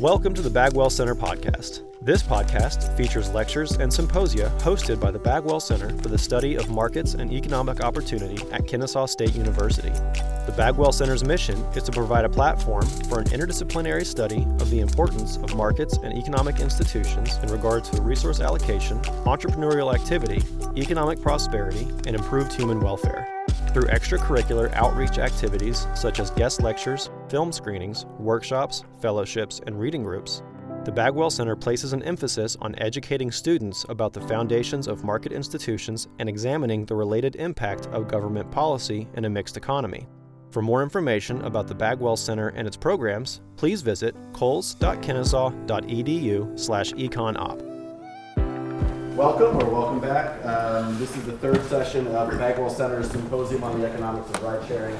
Welcome to the Bagwell Center podcast. This podcast features lectures and symposia hosted by the Bagwell Center for the Study of Markets and Economic Opportunity at Kennesaw State University. The Bagwell Center's mission is to provide a platform for an interdisciplinary study of the importance of markets and economic institutions in regard to resource allocation, entrepreneurial activity, economic prosperity, and improved human welfare. Through extracurricular outreach activities such as guest lectures, film screenings, workshops, fellowships, and reading groups, the Bagwell Center places an emphasis on educating students about the foundations of market institutions and examining the related impact of government policy in a mixed economy. For more information about the Bagwell Center and its programs, please visit coles.kennesaw.edu/econop. Welcome or welcome back. Um, this is the third session of the Bagwell Center's Symposium on the Economics of Ride Sharing.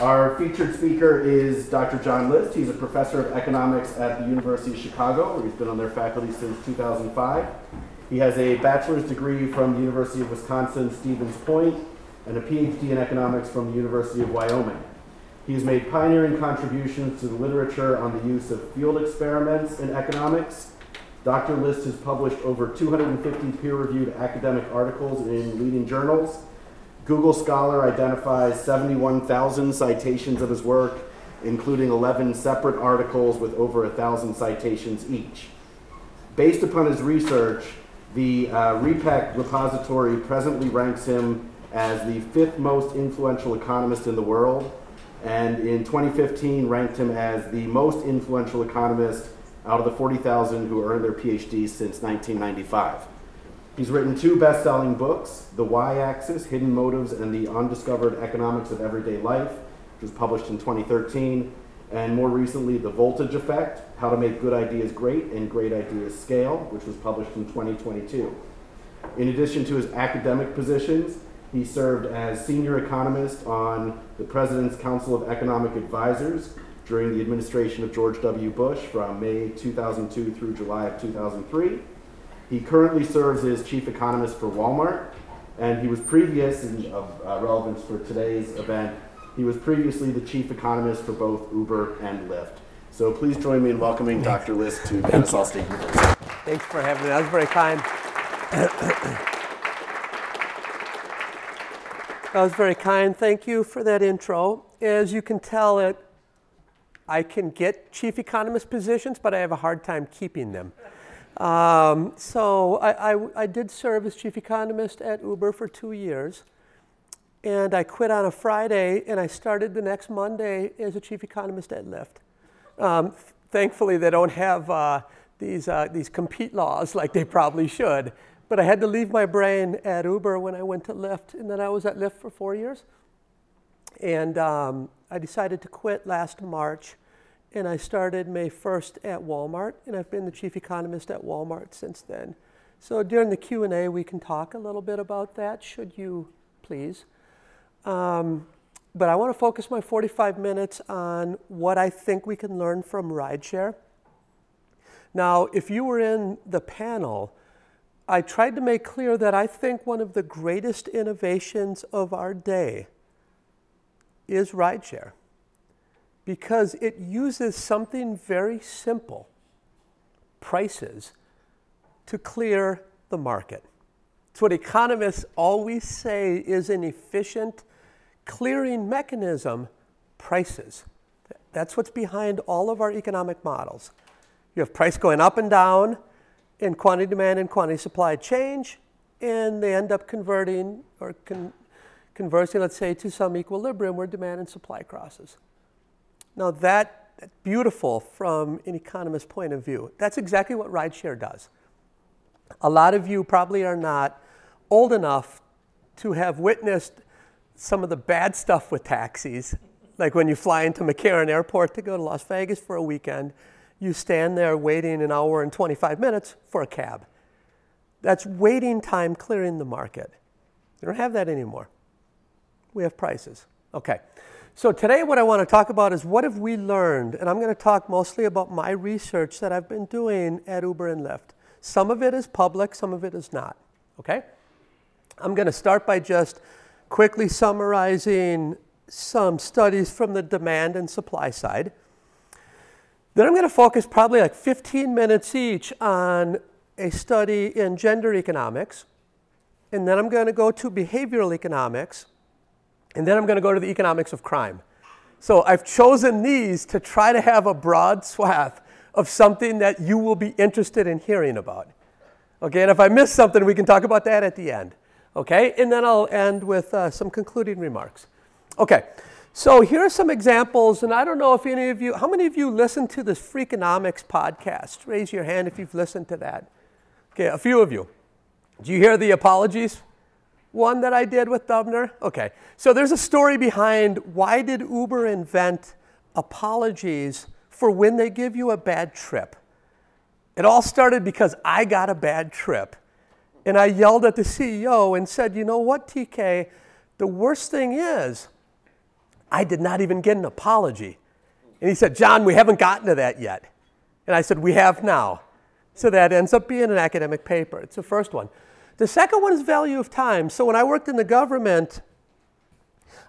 Our featured speaker is Dr. John List. He's a professor of economics at the University of Chicago, where he's been on their faculty since 2005. He has a bachelor's degree from the University of Wisconsin Stevens Point and a PhD in economics from the University of Wyoming. He has made pioneering contributions to the literature on the use of field experiments in economics Dr. List has published over 250 peer reviewed academic articles in leading journals. Google Scholar identifies 71,000 citations of his work, including 11 separate articles with over 1,000 citations each. Based upon his research, the uh, REPEC repository presently ranks him as the fifth most influential economist in the world, and in 2015 ranked him as the most influential economist out of the 40,000 who earned their PhDs since 1995. He's written two best selling books The Why Axis Hidden Motives and the Undiscovered Economics of Everyday Life, which was published in 2013, and more recently, The Voltage Effect How to Make Good Ideas Great and Great Ideas Scale, which was published in 2022. In addition to his academic positions, he served as senior economist on the President's Council of Economic Advisors during the administration of George W. Bush from May 2002 through July of 2003. He currently serves as chief economist for Walmart, and he was previous, and of uh, relevance for today's event, he was previously the chief economist for both Uber and Lyft. So please join me in welcoming Dr. List to Kennesaw State University. Thanks for having me. That was very kind. that was very kind. Thank you for that intro. As you can tell, it I can get chief economist positions, but I have a hard time keeping them. Um, so I, I, I, did serve as chief economist at Uber for two years. And I quit on a Friday, and I started the next Monday as a chief economist at Lyft. Um, thankfully, they don't have uh, these, uh, these compete laws like they probably should. But I had to leave my brain at Uber when I went to Lyft, and then I was at Lyft for four years. And um, I decided to quit last March, and I started May 1st at Walmart, and I've been the chief economist at Walmart since then. So during the Q&A, we can talk a little bit about that, should you please. Um, but I want to focus my 45 minutes on what I think we can learn from rideshare. Now, if you were in the panel, I tried to make clear that I think one of the greatest innovations of our day is rideshare because it uses something very simple prices to clear the market. It's what economists always say is an efficient clearing mechanism prices. That's what's behind all of our economic models. You have price going up and down, and quantity demand and quantity supply change, and they end up converting or con- conversing, let's say, to some equilibrium where demand and supply crosses. Now, that, that's beautiful from an economist's point of view. That's exactly what rideshare does. A lot of you probably are not old enough to have witnessed some of the bad stuff with taxis. Like when you fly into McCarran Airport to go to Las Vegas for a weekend, you stand there waiting an hour and 25 minutes for a cab. That's waiting time clearing the market. You don't have that anymore we have prices. Okay. So today what I want to talk about is what have we learned? And I'm going to talk mostly about my research that I've been doing at Uber and Lyft. Some of it is public, some of it is not. Okay? I'm going to start by just quickly summarizing some studies from the demand and supply side. Then I'm going to focus probably like 15 minutes each on a study in gender economics. And then I'm going to go to behavioral economics. And then I'm going to go to the economics of crime. So I've chosen these to try to have a broad swath of something that you will be interested in hearing about. Okay, and if I miss something, we can talk about that at the end. Okay, and then I'll end with uh, some concluding remarks. Okay, so here are some examples, and I don't know if any of you, how many of you listen to this Freakonomics podcast? Raise your hand if you've listened to that. Okay, a few of you. Do you hear the apologies one that I did with Dubner? Okay, so there's a story behind why did Uber invent apologies for when they give you a bad trip? It all started because I got a bad trip. And I yelled at the CEO and said, You know what, TK? The worst thing is, I did not even get an apology. And he said, John, we haven't gotten to that yet. And I said, We have now. So that ends up being an academic paper. It's the first one. The second one is value of time. So when I worked in the government,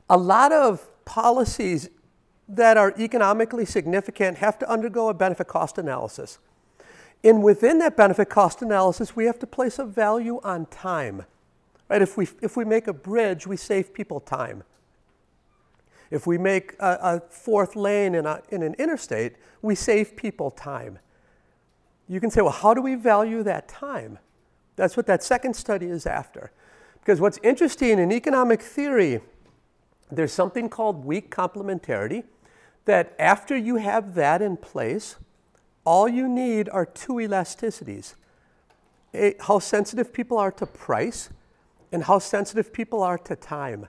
a lot of policies that are economically significant have to undergo a benefit cost analysis. And within that benefit cost analysis, we have to place a value on time. Right? If we, if we make a bridge, we save people time. If we make a, a fourth lane in, a, in an interstate, we save people time. You can say, well, how do we value that time? That's what that second study is after. Because what's interesting in economic theory, there's something called weak complementarity, that after you have that in place, all you need are two elasticities a, how sensitive people are to price and how sensitive people are to time.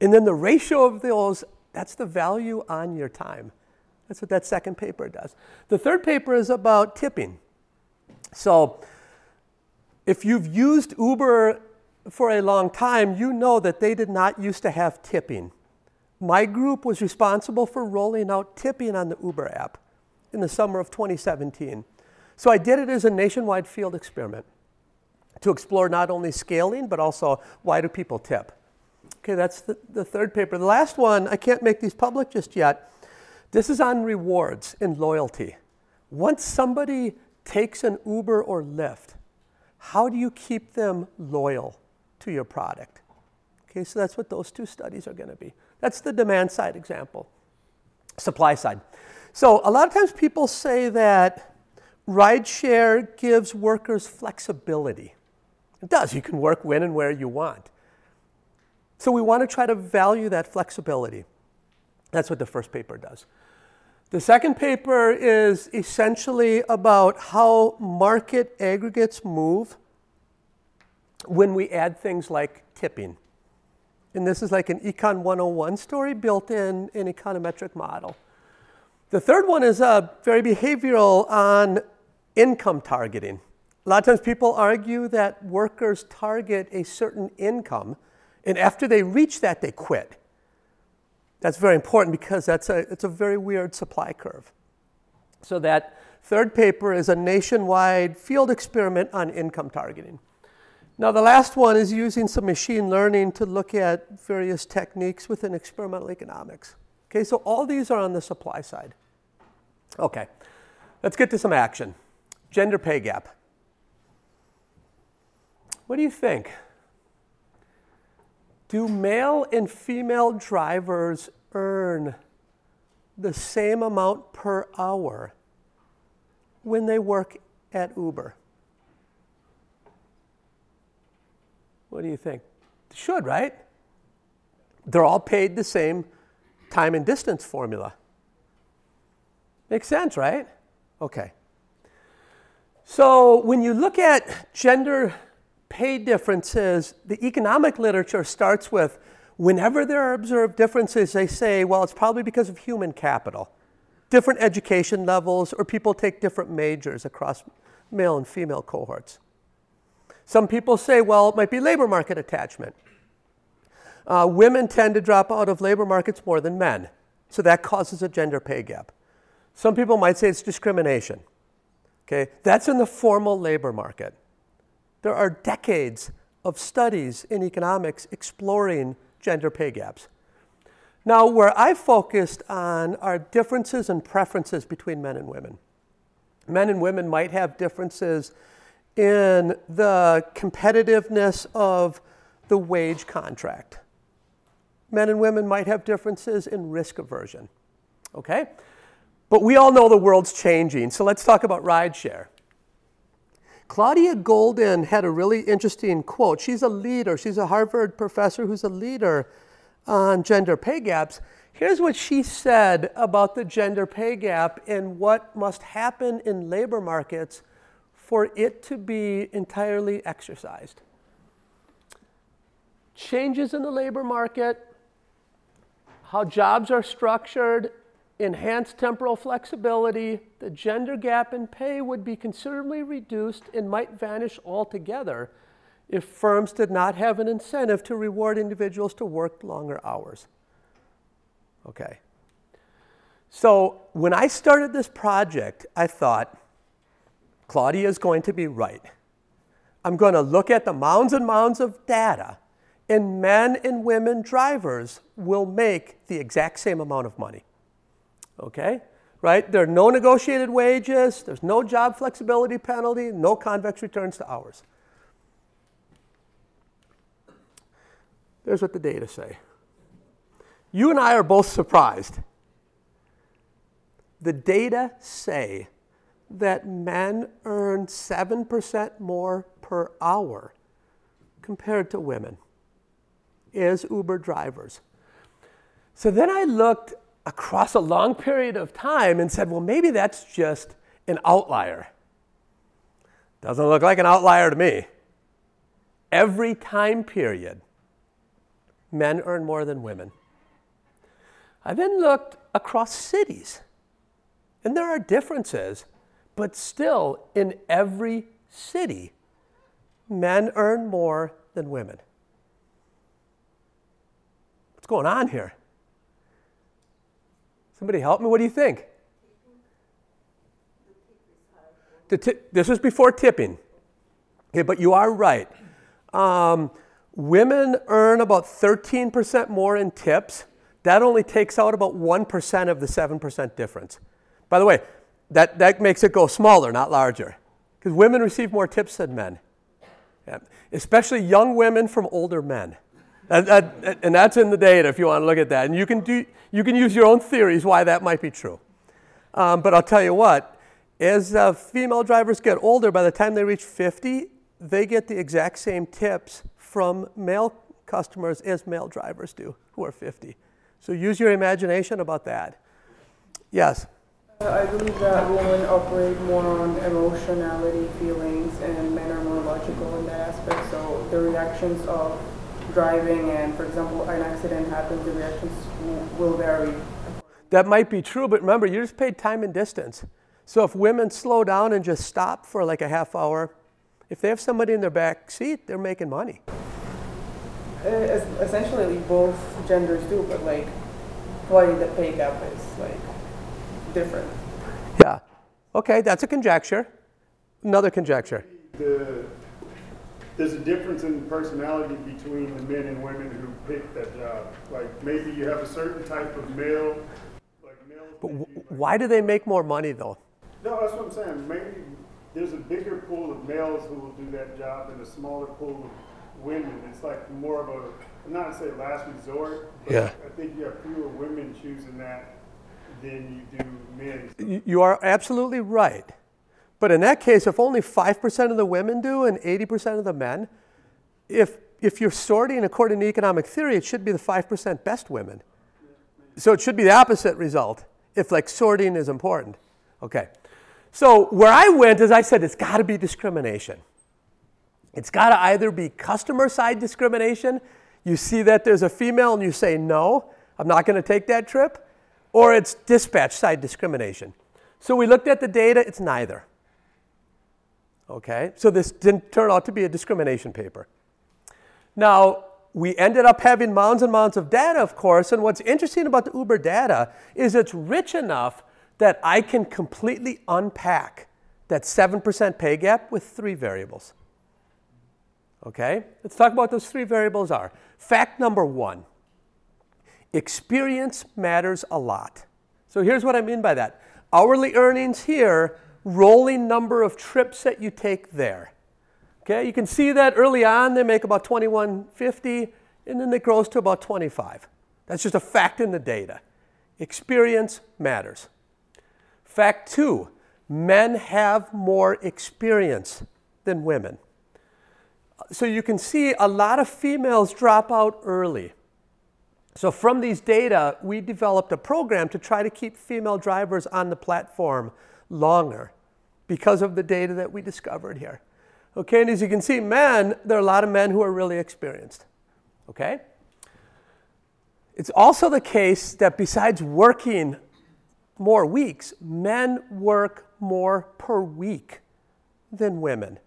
And then the ratio of those, that's the value on your time. That's what that second paper does. The third paper is about tipping. So, if you've used Uber for a long time, you know that they did not used to have tipping. My group was responsible for rolling out tipping on the Uber app in the summer of 2017. So I did it as a nationwide field experiment to explore not only scaling, but also why do people tip. Okay, that's the, the third paper. The last one, I can't make these public just yet. This is on rewards and loyalty. Once somebody takes an Uber or Lyft, how do you keep them loyal to your product? Okay, so that's what those two studies are going to be. That's the demand side example. Supply side. So a lot of times people say that rideshare gives workers flexibility. It does. You can work when and where you want. So we want to try to value that flexibility. That's what the first paper does. The second paper is essentially about how market aggregates move when we add things like tipping. And this is like an Econ 101 story built in an econometric model. The third one is uh, very behavioral on income targeting. A lot of times people argue that workers target a certain income, and after they reach that, they quit. That's very important because that's a, it's a very weird supply curve. So, that third paper is a nationwide field experiment on income targeting. Now, the last one is using some machine learning to look at various techniques within experimental economics. Okay, so all these are on the supply side. Okay, let's get to some action. Gender pay gap. What do you think? Do male and female drivers earn the same amount per hour when they work at Uber? What do you think? Should, right? They're all paid the same time and distance formula. Makes sense, right? Okay. So when you look at gender pay differences, the economic literature starts with whenever there are observed differences, they say, well, it's probably because of human capital, different education levels, or people take different majors across male and female cohorts. Some people say, well, it might be labor market attachment. Uh, women tend to drop out of labor markets more than men, so that causes a gender pay gap. Some people might say it's discrimination. Okay, that's in the formal labor market. There are decades of studies in economics exploring gender pay gaps. Now, where I focused on are differences and preferences between men and women. Men and women might have differences in the competitiveness of the wage contract. Men and women might have differences in risk aversion. Okay? But we all know the world's changing, so let's talk about rideshare. Claudia Goldin had a really interesting quote. She's a leader, she's a Harvard professor who's a leader on gender pay gaps. Here's what she said about the gender pay gap and what must happen in labor markets for it to be entirely exercised. Changes in the labor market, how jobs are structured, enhanced temporal flexibility, the gender gap in pay would be considerably reduced and might vanish altogether if firms did not have an incentive to reward individuals to work longer hours. Okay. So when I started this project, I thought, Claudia is going to be right. I'm going to look at the mounds and mounds of data, and men and women drivers will make the exact same amount of money. Okay? Right? There are no negotiated wages, there's no job flexibility penalty, no convex returns to hours. There's what the data say. You and I are both surprised. The data say that men earn 7% more per hour compared to women as Uber drivers. So then I looked across a long period of time and said, well, maybe that's just an outlier. Doesn't look like an outlier to me. Every time period, men earn more than women. I then looked across cities, and there are differences, but still, in every city, men earn more than women. What's going on here? Somebody help me. What do you think? this was before tipping. Okay, but you are right. Um, women earn about 13% more in tips. That only takes out about 1% of the 7% difference. By the way, that, that makes it go smaller, not larger, because women receive more tips than men, yeah. especially young women from older men. That, and that's in the data if you want to look at that. And you can, do, you can use your own theories why that might be true. Um, but I'll tell you what, as uh, female drivers get older, by the time they reach 50, they get the exact same tips from male customers as male drivers do who are 50. So use your imagination about that. Yes? I believe that women operate more on emotionality, feelings, and men are more logical in that aspect. So the reactions of driving and, for example, an accident happens, the reactions will vary. That might be true, but remember, you just paid time and distance. So if women slow down and just stop for like a half hour, if they have somebody in their back seat, they're making money. Uh, essentially, both genders do, but like, why the pay gap is like different. Yeah. Okay, that's a conjecture. Another conjecture. The there's a difference in personality between the men and women who pick that job. Like maybe you have a certain type of male, like male. But w- why do they make more money though? No, that's what I'm saying. Maybe there's a bigger pool of males who will do that job than a smaller pool of women. It's like more of a, I'm not to say last resort, but yeah. I think you have fewer women choosing that than you do men. You are absolutely right. But in that case, if only 5% of the women do and 80% of the men, if, if you're sorting according to economic theory, it should be the 5% best women. So it should be the opposite result if like sorting is important. Okay. So where I went is I said it's got to be discrimination. It's got to either be customer side discrimination, you see that there's a female and you say no, I'm not going to take that trip, or it's dispatch side discrimination. So we looked at the data, it's neither. Okay, so this didn't turn out to be a discrimination paper. Now, we ended up having mounds and mounds of data, of course, and what's interesting about the Uber data is it's rich enough that I can completely unpack that 7% pay gap with three variables. Okay, let's talk about those three variables are. Fact number one experience matters a lot. So here's what I mean by that hourly earnings here, rolling number of trips that you take there. Okay, you can see that early on they make about 2150 and then it grows to about 25. That's just a fact in the data. Experience matters. Fact two men have more experience than women. So you can see a lot of females drop out early. So, from these data, we developed a program to try to keep female drivers on the platform longer because of the data that we discovered here. Okay, and as you can see, men, there are a lot of men who are really experienced. Okay? It's also the case that besides working more weeks, men work more per week than women.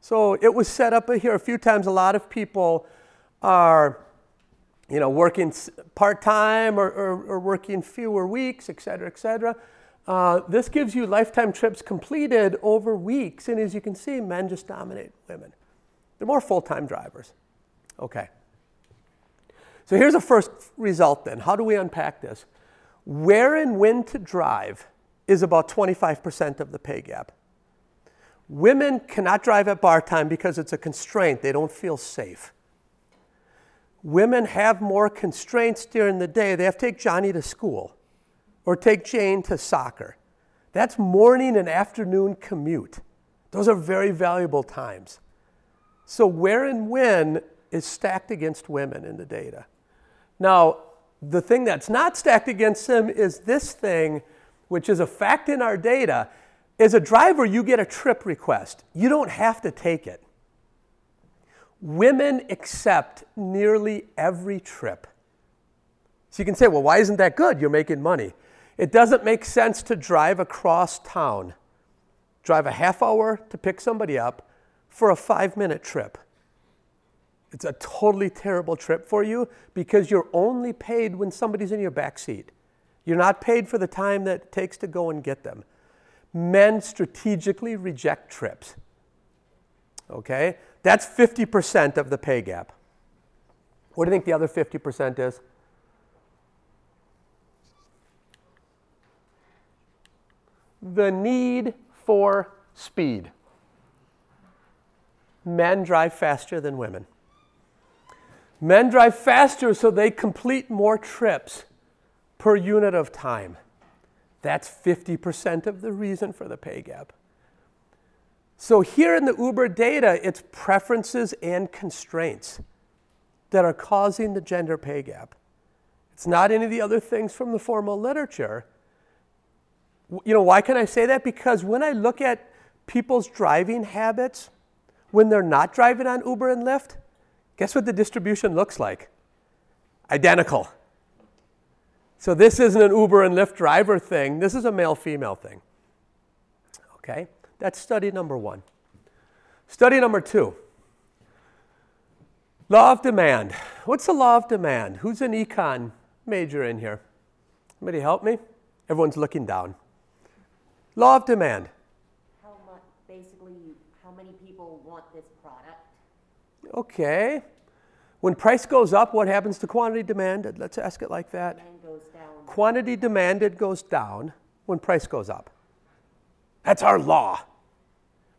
So it was set up here a few times. A lot of people are, you know, working part time or, or, or, working fewer weeks, et cetera, et cetera. Uh, this gives you lifetime trips completed over weeks. And as you can see, men just dominate women. They're more full time drivers. Okay. So here's a first result then. How do we unpack this? Where and when to drive is about 25% of the pay gap. Women cannot drive at bar time because it's a constraint. They don't feel safe. Women have more constraints during the day. They have to take Johnny to school or take Jane to soccer. That's morning and afternoon commute. Those are very valuable times. So, where and when is stacked against women in the data. Now, the thing that's not stacked against them is this thing, which is a fact in our data. As a driver, you get a trip request. You don't have to take it. Women accept nearly every trip. So you can say, well, why isn't that good? You're making money. It doesn't make sense to drive across town, drive a half hour to pick somebody up for a five minute trip. It's a totally terrible trip for you because you're only paid when somebody's in your back seat. You're not paid for the time that it takes to go and get them. Men strategically reject trips. Okay? That's 50% of the pay gap. What do you think the other 50% is? The need for speed. Men drive faster than women. Men drive faster so they complete more trips per unit of time. That's 50% of the reason for the pay gap. So, here in the Uber data, it's preferences and constraints that are causing the gender pay gap. It's not any of the other things from the formal literature. You know, why can I say that? Because when I look at people's driving habits, when they're not driving on Uber and Lyft, guess what the distribution looks like? Identical. So this isn't an Uber and Lyft driver thing, this is a male female thing. Okay? That's study number one. Study number two law of demand. What's the law of demand? Who's an econ major in here? Somebody help me? Everyone's looking down. Law of demand. How much, basically, how many people want this product? Okay. When price goes up, what happens to quantity demanded? Let's ask it like that. Demand goes down. Quantity demanded goes down when price goes up. That's our law.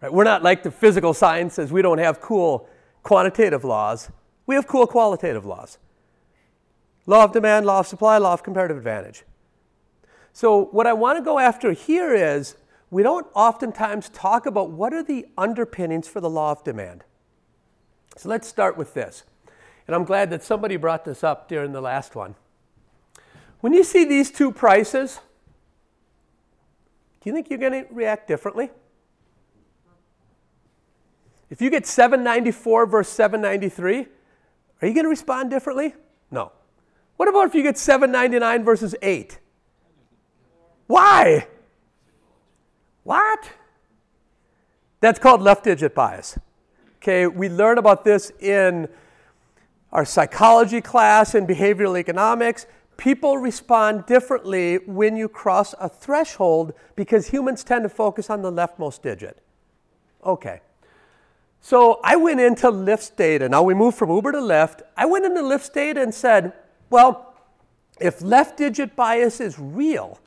Right? We're not like the physical sciences. We don't have cool quantitative laws. We have cool qualitative laws. Law of demand, law of supply, law of comparative advantage. So, what I want to go after here is we don't oftentimes talk about what are the underpinnings for the law of demand. So, let's start with this. And I'm glad that somebody brought this up during the last one. When you see these two prices, do you think you're going to react differently? If you get 794 versus 793, are you going to respond differently? No. What about if you get 799 versus 8? Why? What? That's called left digit bias. Okay, we learn about this in our psychology class in behavioral economics. People respond differently when you cross a threshold because humans tend to focus on the leftmost digit. Okay. So I went into Lyft's data. Now we moved from Uber to Lyft. I went into Lyft's data and said, well, if left digit bias is real,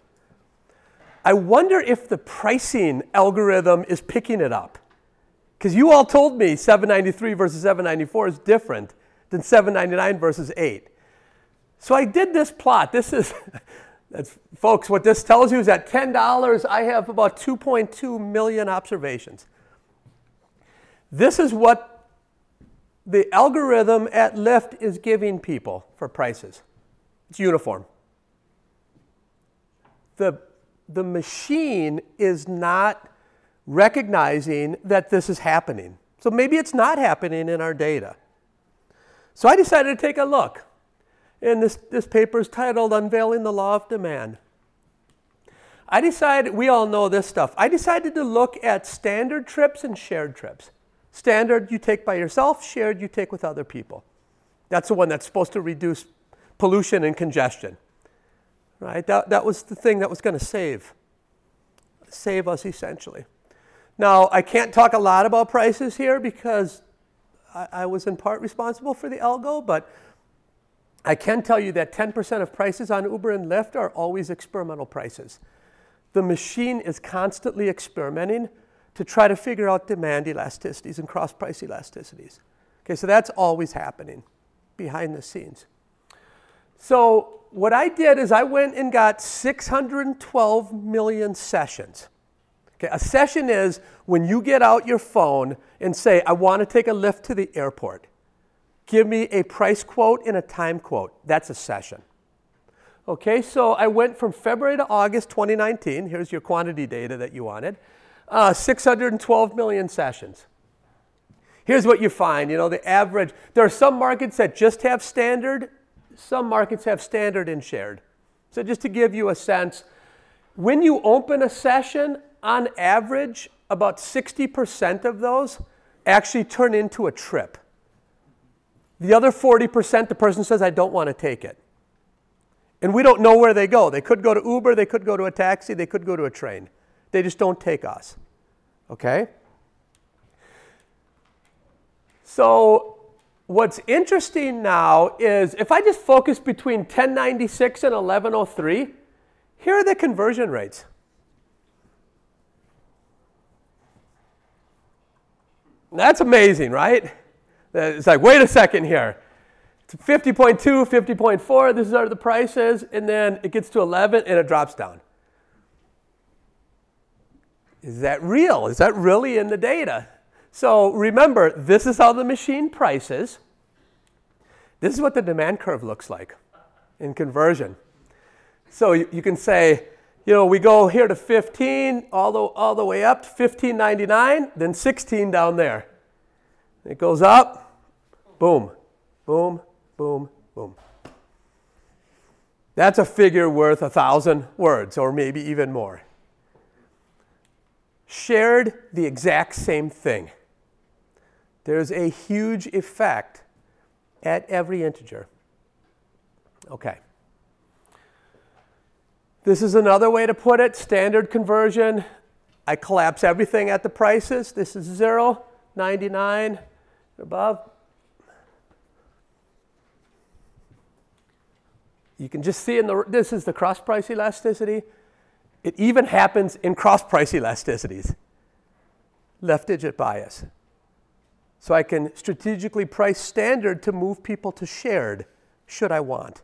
I wonder if the pricing algorithm is picking it up. Because you all told me 793 versus 794 is different than 799 versus 8. So I did this plot. This is, folks, what this tells you is that $10, I have about 2.2 million observations. This is what the algorithm at Lyft is giving people for prices. It's uniform. The, the machine is not recognizing that this is happening. So maybe it's not happening in our data. So I decided to take a look. And this, this paper is titled Unveiling the Law of Demand. I decided, we all know this stuff. I decided to look at standard trips and shared trips. Standard you take by yourself, shared you take with other people. That's the one that's supposed to reduce pollution and congestion. Right? That, that was the thing that was going to save, save us essentially. Now, I can't talk a lot about prices here because I, I was in part responsible for the algo, but I can tell you that 10% of prices on Uber and Lyft are always experimental prices. The machine is constantly experimenting to try to figure out demand elasticities and cross price elasticities. Okay, so that's always happening behind the scenes. So, what I did is I went and got 612 million sessions. Okay, a session is when you get out your phone and say, I want to take a lift to the airport. Give me a price quote and a time quote. That's a session. Okay, so I went from February to August 2019. Here's your quantity data that you wanted. Uh, 612 million sessions. Here's what you find. You know, the average, there are some markets that just have standard, some markets have standard and shared. So just to give you a sense, when you open a session, on average, about 60% of those actually turn into a trip. The other 40%, the person says, I don't want to take it. And we don't know where they go. They could go to Uber, they could go to a taxi, they could go to a train. They just don't take us. Okay? So, what's interesting now is if I just focus between 1096 and 1103, here are the conversion rates. That's amazing, right? It's like, wait a second here. It's 50.2, 50.4, this is are the prices, and then it gets to 11 and it drops down. Is that real? Is that really in the data? So remember, this is how the machine prices. This is what the demand curve looks like in conversion. So you, you can say, you know, we go here to 15, all the, all the way up to 15.99, then 16 down there. It goes up, boom, boom, boom, boom. That's a figure worth a thousand words, or maybe even more. Shared the exact same thing. There's a huge effect at every integer. Okay. This is another way to put it standard conversion. I collapse everything at the prices. This is 0, 99, above. You can just see in the, this is the cross price elasticity. It even happens in cross price elasticities, left digit bias. So I can strategically price standard to move people to shared, should I want.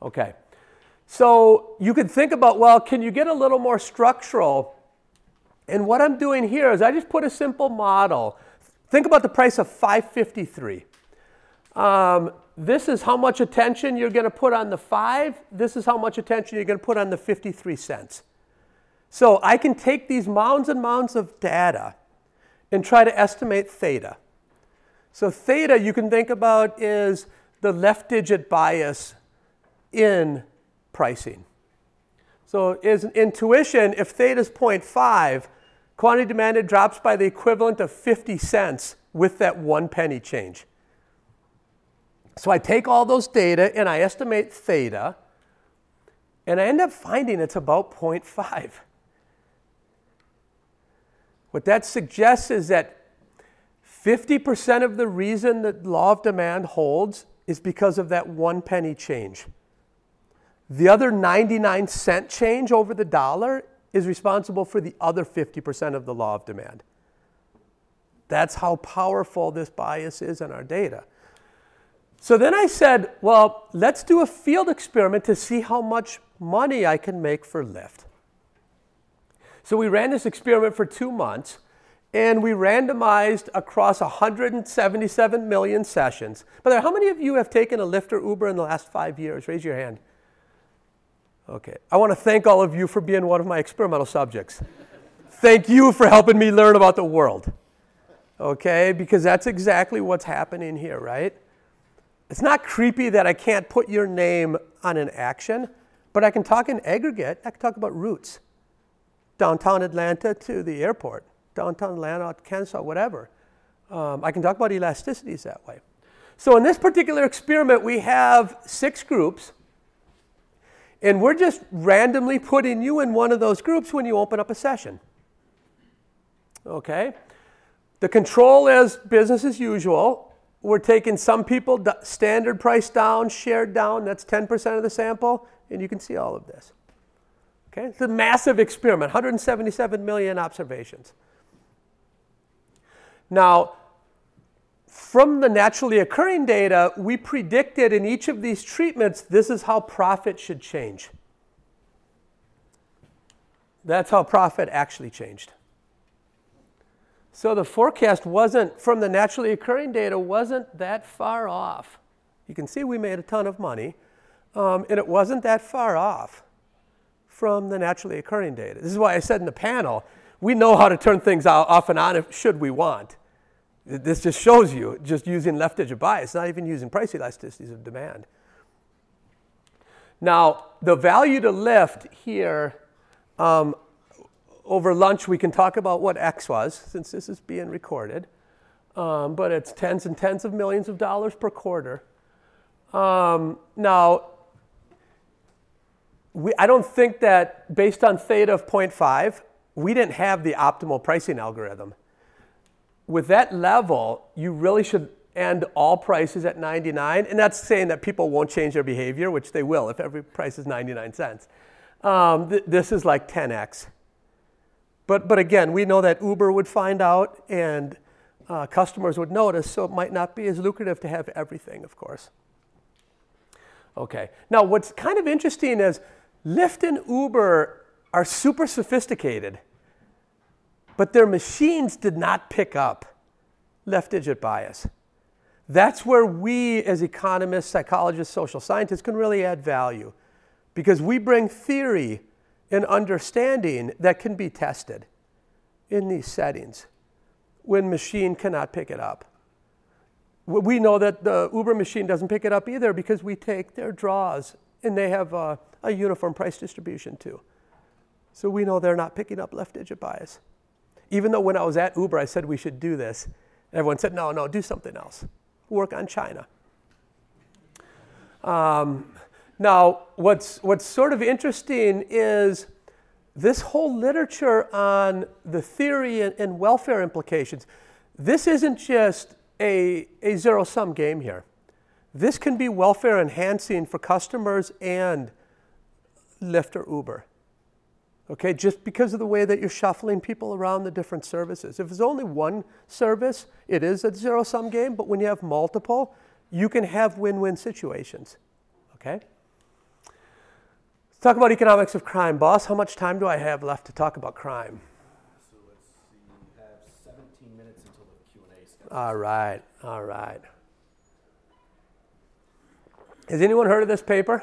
Okay. So you could think about, well, can you get a little more structural? And what I'm doing here is I just put a simple model. Think about the price of 553. Um, this is how much attention you're going to put on the 5. This is how much attention you're going to put on the 53 cents. So I can take these mounds and mounds of data and try to estimate theta. So theta you can think about is the left digit bias in pricing. So is an intuition, if theta is 0.5, quantity demanded drops by the equivalent of 50 cents with that one penny change. So I take all those data and I estimate theta, and I end up finding it's about 0.5. What that suggests is that 50% of the reason that law of demand holds is because of that one penny change The other 99 cent change over the dollar is responsible for the other 50% of the law of demand. That's how powerful this bias is in our data. So then I said, well, let's do a field experiment to see how much money I can make for Lyft. So we ran this experiment for two months and we randomized across 177 million sessions. But how many of you have taken a Lyft or Uber in the last five years? Raise your hand. Okay. I want to thank all of you for being one of my experimental subjects. thank you for helping me learn about the world. Okay? Because that's exactly what's happening here, right? It's not creepy that I can't put your name on an action, but I can talk in aggregate. I can talk about routes. Downtown Atlanta to the airport, downtown Atlanta, Kennesaw, whatever. Um, I can talk about elasticities that way. So in this particular experiment, we have six groups and we're just randomly putting you in one of those groups when you open up a session. Okay? The control is business as usual. We're taking some people standard price down, shared down, that's 10% of the sample, and you can see all of this. Okay? It's a massive experiment, 177 million observations. Now, from the naturally occurring data, we predicted in each of these treatments this is how profit should change. That's how profit actually changed. So the forecast wasn't, from the naturally occurring data, wasn't that far off. You can see we made a ton of money, um, and it wasn't that far off from the naturally occurring data. This is why I said in the panel, we know how to turn things off and on if, should we want. This just shows you, just using left digit bias, not even using price elasticities of demand. Now, the value to Lyft here, um, over lunch we can talk about what X was, since this is being recorded. Um, but it's tens and tens of millions of dollars per quarter. Um, now, we, I don't think that based on theta of 0.5, we didn't have the optimal pricing algorithm with that level, you really should end all prices at 99. And that's saying that people won't change their behavior, which they will if every price is 99 cents. Um, th- this is like 10x. But, but again, we know that Uber would find out and uh, customers would notice, so it might not be as lucrative to have everything, of course. Okay, now what's kind of interesting is Lyft and Uber are super sophisticated but their machines did not pick up left digit bias. That's where we, as economists, psychologists, social scientists, can really add value because we bring theory and understanding that can be tested in these settings when machine cannot pick it up. We know that the Uber machine doesn't pick it up either because we take their draws and they have a, a uniform price distribution too. So we know they're not picking up left digit bias. Even though when I was at Uber, I said we should do this, everyone said, no, no, do something else. Work on China. Um, now, what's, what's sort of interesting is this whole literature on the theory and, and welfare implications. This isn't just a, a zero sum game here. This can be welfare enhancing for customers and Lyft or Uber okay, just because of the way that you're shuffling people around the different services. If there's only one service, it is a zero sum game, but when you have multiple, you can have win win situations, okay? Let's talk about economics of crime. Boss, how much time do I have left to talk about crime? So let's see, you have 17 minutes until the Q&A schedule. All right, all right. Has anyone heard of this paper?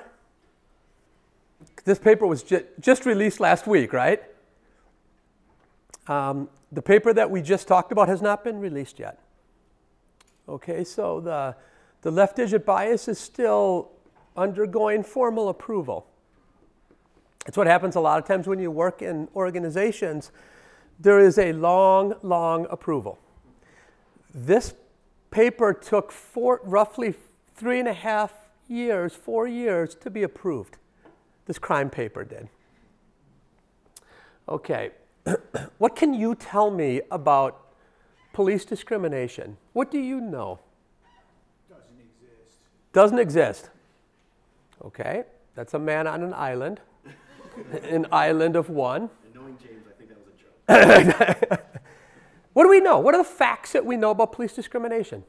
This paper was ju- just released last week, right? Um, the paper that we just talked about has not been released yet. Okay, so the, the left digit bias is still undergoing formal approval. It's what happens a lot of times when you work in organizations. There is a long, long approval. This paper took four, roughly three and a half years, four years to be approved this crime paper did. Okay, what can you tell me about police discrimination? What do you know? Doesn't exist. Doesn't exist. Okay. That's a man on an island, an island of one. And knowing James, I think that was a joke. What do we know? What are the facts that we know about police discrimination?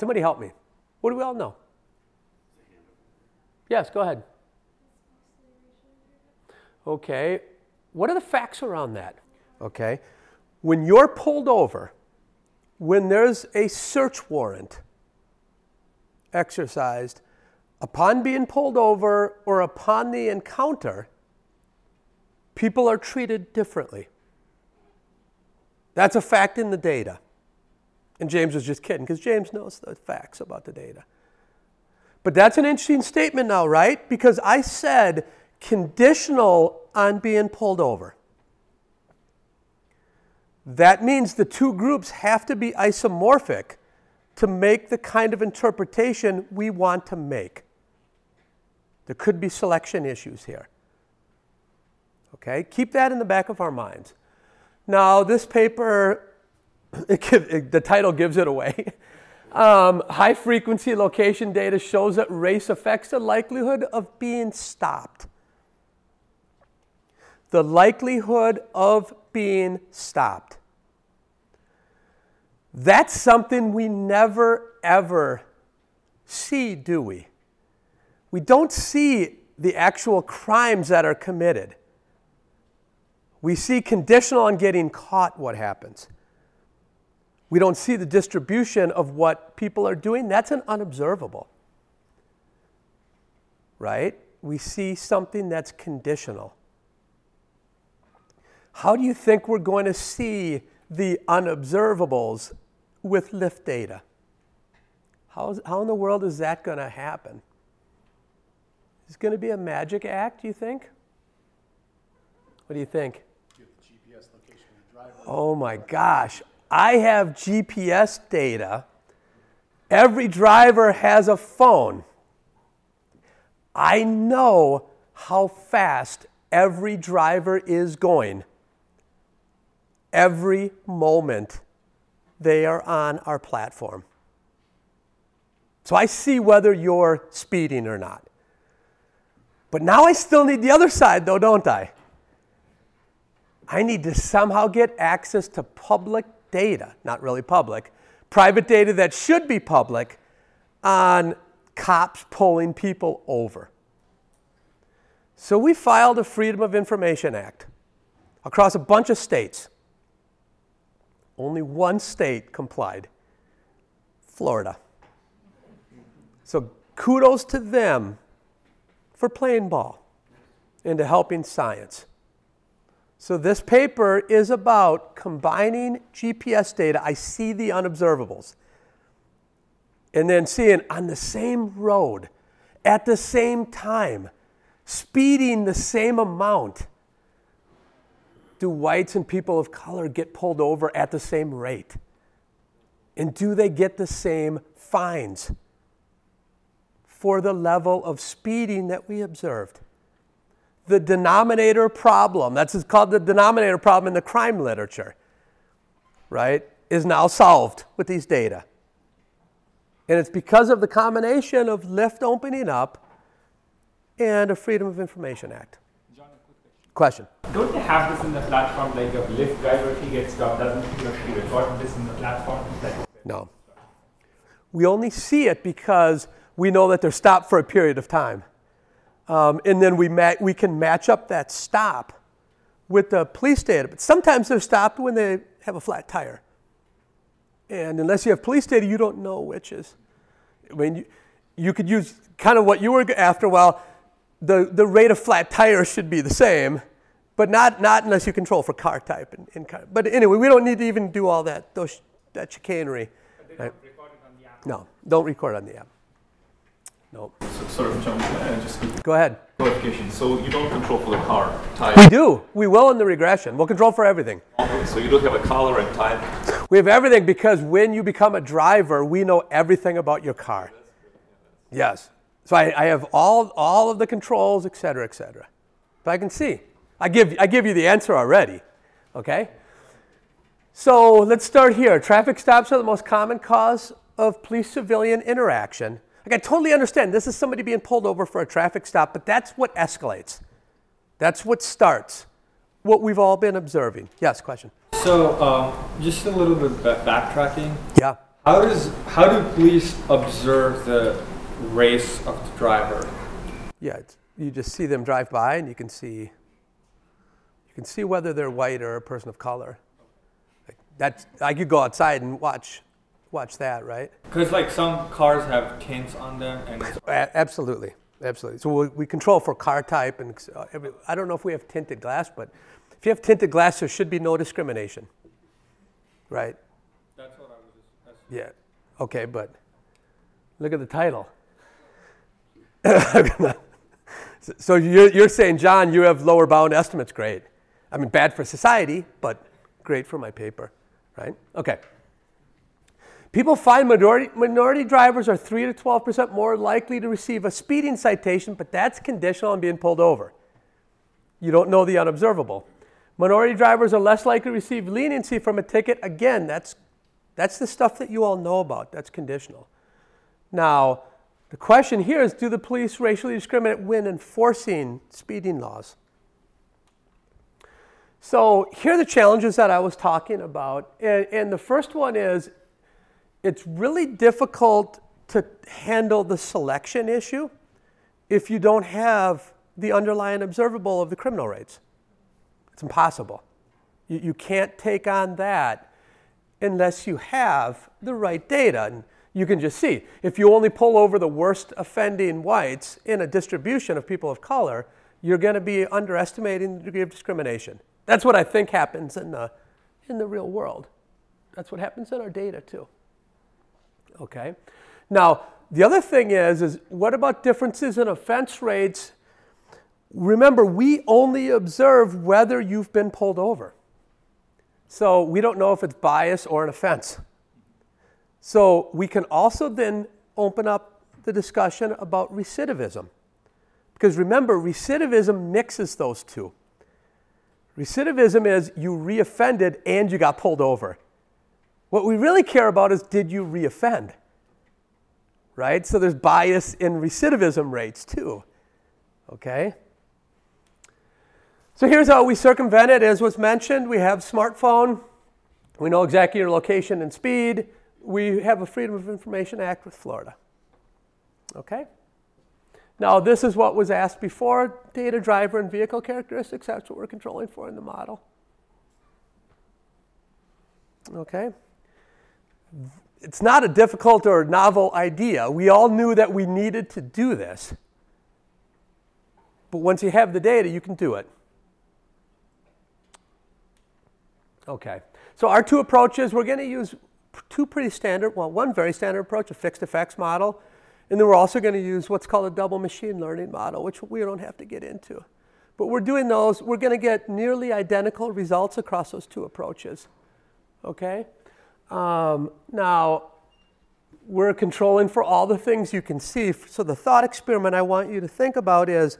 Somebody help me. What do we all know? Yes, go ahead. Okay. What are the facts around that? Okay. When you're pulled over, when there's a search warrant exercised, upon being pulled over or upon the encounter, people are treated differently. That's a fact in the data. And James was just kidding because James knows the facts about the data. But that's an interesting statement now, right? Because I said conditional on being pulled over. That means the two groups have to be isomorphic to make the kind of interpretation we want to make. There could be selection issues here. Okay, keep that in the back of our minds. Now, this paper, it, it, the title gives it away. Um, high frequency location data shows that race affects the likelihood of being stopped. The likelihood of being stopped. That's something we never ever see, do we? We don't see the actual crimes that are committed. We see conditional on getting caught what happens. We don't see the distribution of what people are doing. That's an unobservable. Right? We see something that's conditional. How do you think we're going to see the unobservables with Lyft data? How, is, how in the world is that going to happen? Is it going to be a magic act, do you think? What do you think? Oh my gosh. I have GPS data. Every driver has a phone. I know how fast every driver is going. Every moment they are on our platform. So I see whether you're speeding or not. But now I still need the other side, though, don't I? I need to somehow get access to public data, not really public, private data that should be public on cops pulling people over. So we filed a Freedom of Information Act across a bunch of states. Only one state complied Florida. So kudos to them for playing ball into helping science. So, this paper is about combining GPS data. I see the unobservables. And then seeing on the same road, at the same time, speeding the same amount, do whites and people of color get pulled over at the same rate? And do they get the same fines for the level of speeding that we observed? The denominator problem, that's called the denominator problem in the crime literature, right, is now solved with these data. And it's because of the combination of Lyft opening up and a Freedom of Information Act. John, question. Question. Don't they have this in the platform, like a Lyft driver, if he gets stopped, doesn't he have actually record this in the platform? No. We only see it because we know that they're stopped for a period of time. Um, and then we, ma- we can match up that stop with the police data. But sometimes they're stopped when they have a flat tire. And unless you have police data, you don't know which is. I mean, you, you could use kind of what you were after. Well, the, the rate of flat tires should be the same, but not, not unless you control for car type. And, and car. But anyway, we don't need to even do all that, those, that chicanery. Right? No, don't record on the app. No. So, sorry for jumping. Uh, just Go ahead. clarification. So you don't control for the car We do. We will in the regression. We'll control for everything. So you don't have a color and type. We have everything because when you become a driver, we know everything about your car. Yes. So I, I have all, all of the controls, et cetera, et cetera. So I can see. I give, I give you the answer already. Okay? So let's start here. Traffic stops are the most common cause of police civilian interaction. Like, I totally understand this is somebody being pulled over for a traffic stop, but that's what escalates. That's what starts. What we've all been observing. Yes, question. So, um, just a little bit ba- backtracking. Yeah. How does how do police observe the race of the driver? Yeah, it's, you just see them drive by, and you can see you can see whether they're white or a person of color. Like that's I could go outside and watch watch that, right? Because like some cars have tints on them, and it's, A- absolutely, absolutely. So we, we control for car type, and uh, every, I don't know if we have tinted glass, but if you have tinted glass, there should be no discrimination, right? that's what I was just. That's, Yeah. Okay, but look at the title. So- so you're, you're saying, John, you have lower bound estimates. Great. I mean, bad for society, but great for my paper, right? Okay. People find minority, minority drivers are 3 to 12% more likely to receive a speeding citation, but that's conditional on being pulled over. You don't know the unobservable. Minority drivers are less likely to receive leniency from a ticket. Again, that's, that's the stuff that you all know about. That's conditional. Now, the question here is do the police racially discriminate when enforcing speeding laws? So, here are the challenges that I was talking about. And, and the first one is it's really difficult to handle the selection issue if you don't have the underlying observable of the criminal rates. It's impossible. You, you can't take on that unless you have the right data. And you can just see if you only pull over the worst offending whites in a distribution of people of color, you're going to be underestimating the degree of discrimination. That's what I think happens in the, in the real world. That's what happens in our data too. Okay. Now, the other thing is, is what about differences in offense rates? Remember, we only observe whether you've been pulled over. So we don't know if it's bias or an offense. So we can also then open up the discussion about recidivism. Because remember, recidivism mixes those two. Recidivism is you reoffended and you got pulled over. What we really care about is did you reoffend? Right? So there's bias in recidivism rates too. Okay? So here's how we circumvent it. As was mentioned, we have smartphone. We know exactly your location and speed. We have a Freedom of Information Act with Florida. Okay? Now, this is what was asked before data, driver, and vehicle characteristics. That's what we're controlling for in the model. Okay? It's not a difficult or novel idea. We all knew that we needed to do this. But once you have the data, you can do it. Okay. So our two approaches, we're going to use two pretty standard, well, one very standard approach, a fixed effects model, and then we're also going to use what's called a double machine learning model, which we don't have to get into. But we're doing those, we're going to get nearly identical results across those two approaches. Okay? Um, now, we're controlling for all the things you can see. So the thought experiment I want you to think about is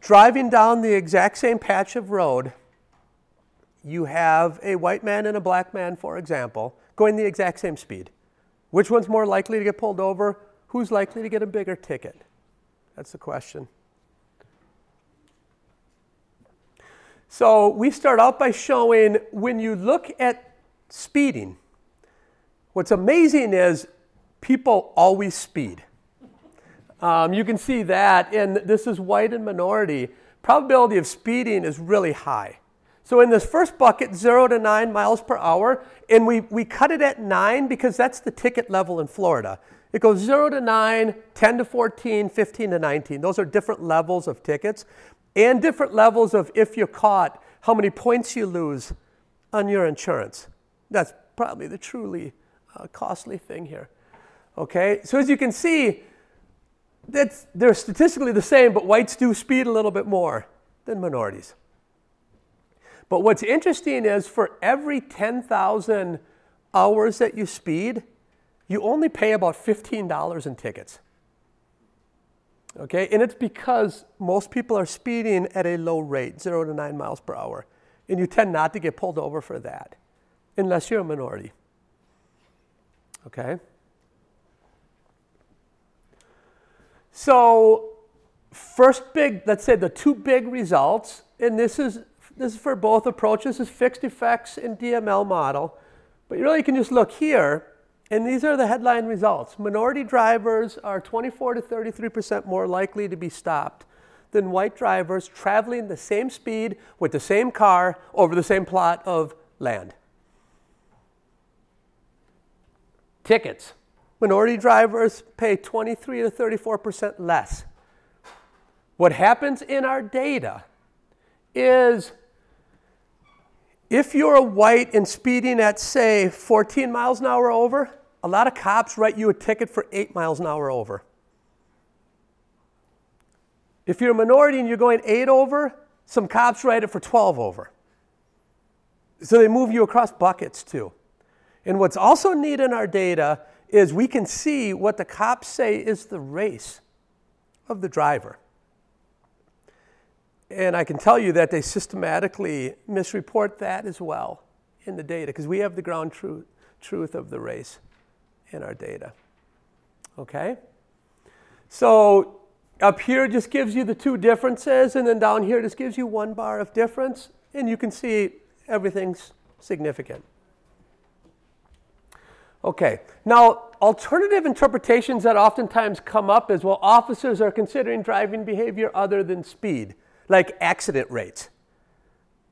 driving down the exact same patch of road you have a white man and a black man, for example, going the exact same speed. Which one's more likely to get pulled over? Who's likely to get a bigger ticket? That's the question. So we start out by showing when you look at speeding, what's amazing is people always speed. Um, you can see that, and this is white and minority. Probability of speeding is really high. So in this first bucket, 0 to 9 miles per hour, and we, we cut it at 9 because that's the ticket level in Florida. It goes 0 to 9, 10 to 14, 15 to 19. Those are different levels of tickets and different levels of if you're caught, how many points you lose on your insurance. That's probably the truly uh, costly thing here. Okay, so as you can see, that's, they're statistically the same, but whites do speed a little bit more than minorities. But what's interesting is for every 10,000 hours that you speed, you only pay about $15 in tickets. Okay, and it's because most people are speeding at a low rate, 0 to 9 miles per hour. And you tend not to get pulled over for that, unless you're a minority. Okay? So, first big, let's say the two big results, and this is this is for both approaches, is fixed effects and DML model. But you really can just look here, and these are the headline results. Minority drivers are 24 to 33% more likely to be stopped than white drivers traveling the same speed with the same car over the same plot of land. Tickets. Minority drivers pay 23 to 34% less. What happens in our data is if you're a white and speeding at, say, 14 miles an hour over, a lot of cops write you a ticket for 8 miles an hour over. If you're a minority and you're going 8 over, some cops write it for 12 over. So they move you across buckets too. And what's also neat in our data is we can see what the cops say is the race of the driver. And I can tell you that they systematically misreport that as well in the data because we have the ground truth, truth of the race in our data. Okay? So up here just gives you the two differences, and then down here just gives you one bar of difference, and you can see everything's significant. Okay, now alternative interpretations that oftentimes come up is well, officers are considering driving behavior other than speed, like accident rates.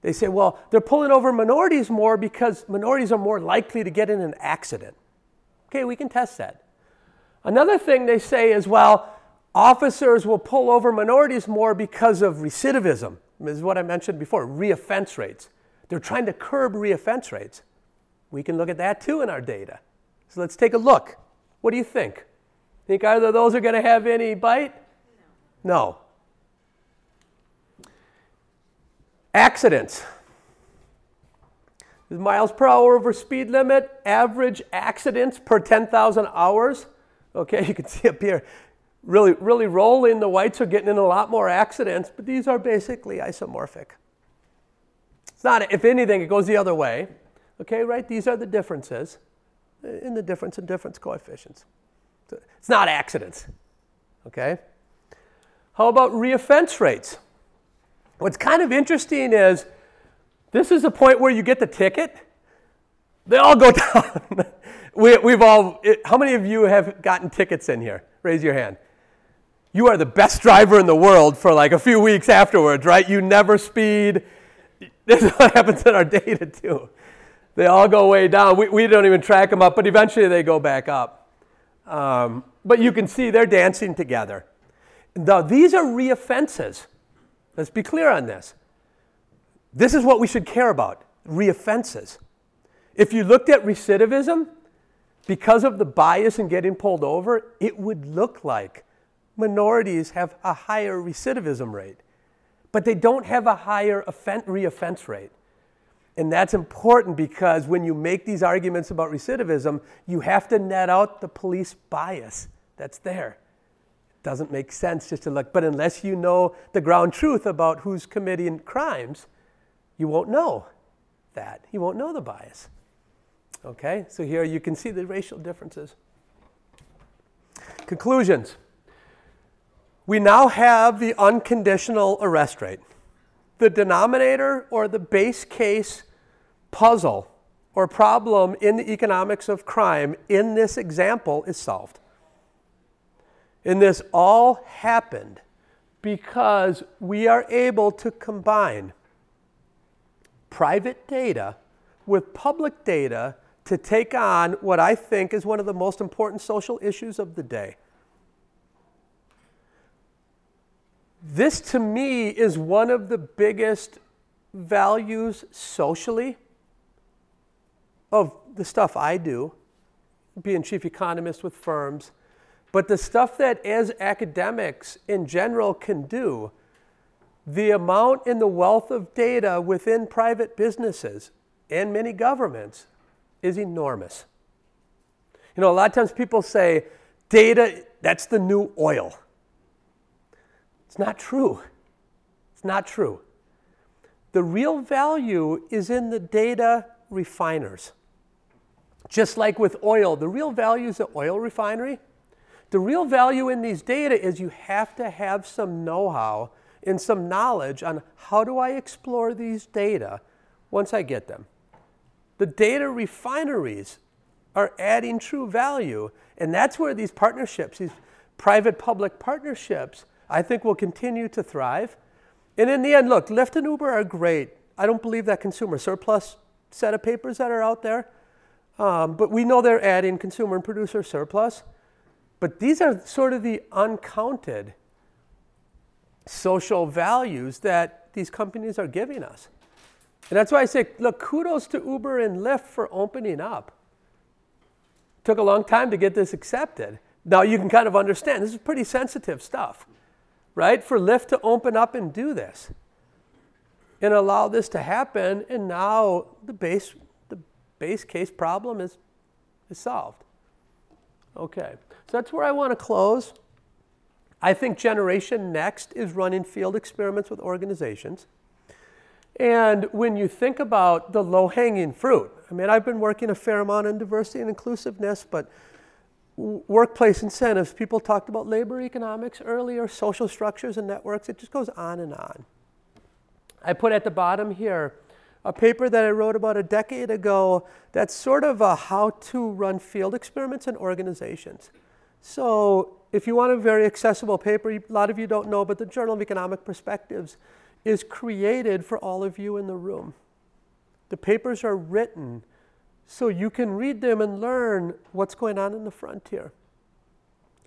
They say, well, they're pulling over minorities more because minorities are more likely to get in an accident. Okay, we can test that. Another thing they say is, well, officers will pull over minorities more because of recidivism. This is what I mentioned before reoffense rates. They're trying to curb reoffense rates. We can look at that too in our data. So let's take a look. What do you think? Think either of those are going to have any bite? No. Accidents. Miles per hour over speed limit, average accidents per 10,000 hours. Okay, you can see up here, really, really rolling. The whites are getting in a lot more accidents, but these are basically isomorphic. It's not, if anything, it goes the other way. Okay, right? These are the differences in the difference in difference coefficients. It's not accidents. Okay? How about reoffense rates? What's kind of interesting is this is the point where you get the ticket. They all go down. we, have all, it, how many of you have gotten tickets in here? Raise your hand. You are the best driver in the world for like a few weeks afterwards, right? You never speed. This is what happens in our data too. They all go way down. We, we don't even track them up, but eventually they go back up. Um, but you can see they're dancing together. Now, these are reoffenses. Let's be clear on this. This is what we should care about reoffenses. If you looked at recidivism, because of the bias in getting pulled over, it would look like minorities have a higher recidivism rate, but they don't have a higher offense, reoffense rate. And that's important because when you make these arguments about recidivism, you have to net out the police bias that's there. It doesn't make sense just to look, but unless you know the ground truth about who's committing crimes, you won't know that. You won't know the bias. Okay, so here you can see the racial differences. Conclusions. We now have the unconditional arrest rate the denominator or the base case puzzle or problem in the economics of crime in this example is solved. And this all happened because we are able to combine private data with public data to take on what I think is one of the most important social issues of the day. This to me is one of the biggest values socially of the stuff I do, being chief economist with firms, but the stuff that as academics in general can do, the amount and the wealth of data within private businesses and many governments is enormous. You know, a lot of times people say data, that's the new oil. It's not true. It's not true. The real value is in the data refiners. Just like with oil, the real value is the oil refinery. The real value in these data is you have to have some know how and some knowledge on how do I explore these data once I get them. The data refineries are adding true value, and that's where these partnerships, these private public partnerships, I think will continue to thrive. And in the end, look, Lyft and Uber are great. I don't believe that consumer surplus set of papers that are out there, um, but we know they're adding consumer and producer surplus. But these are sort of the uncounted social values that these companies are giving us. And that's why I say, look, kudos to Uber and Lyft for opening up. Took a long time to get this accepted. Now you can kind of understand this is pretty sensitive stuff, right? For Lyft to open up and do this and allow this to happen, and now the base, base case problem is, is solved. Okay, so that's where I want to close. I think Generation Next is running field experiments with organizations. And when you think about the low hanging fruit, I mean, I've been working a fair amount on diversity and inclusiveness, but workplace incentives, people talked about labor economics earlier, social structures and networks, it just goes on and on. I put at the bottom here a paper that I wrote about a decade ago that's sort of a how to run field experiments in organizations. So, if you want a very accessible paper, a lot of you don't know, but the Journal of Economic Perspectives is created for all of you in the room. The papers are written so you can read them and learn what's going on in the frontier.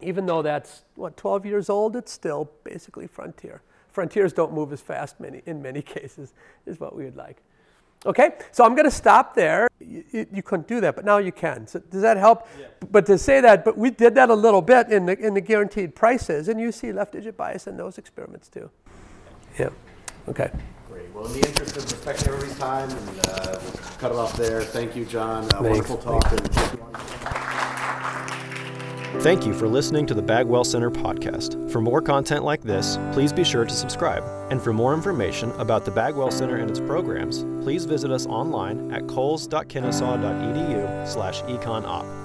Even though that's, what, 12 years old, it's still basically frontier. Frontiers don't move as fast many, in many cases, is what we would like. Okay, so I'm going to stop there. You, you, couldn't do that, but now you can. So does that help? Yeah. But to say that, but we did that a little bit in the, in the guaranteed prices, and you see left digit bias in those experiments too. Yeah. Okay. Great. Well, in the interest of respecting everybody's time, and uh, we'll cut it off there. Thank you, John. Uh, wonderful talk. Thank you for listening to the Bagwell Center podcast. For more content like this, please be sure to subscribe. And for more information about the Bagwell Center and its programs, please visit us online at coles.kennesaw.edu slash econop.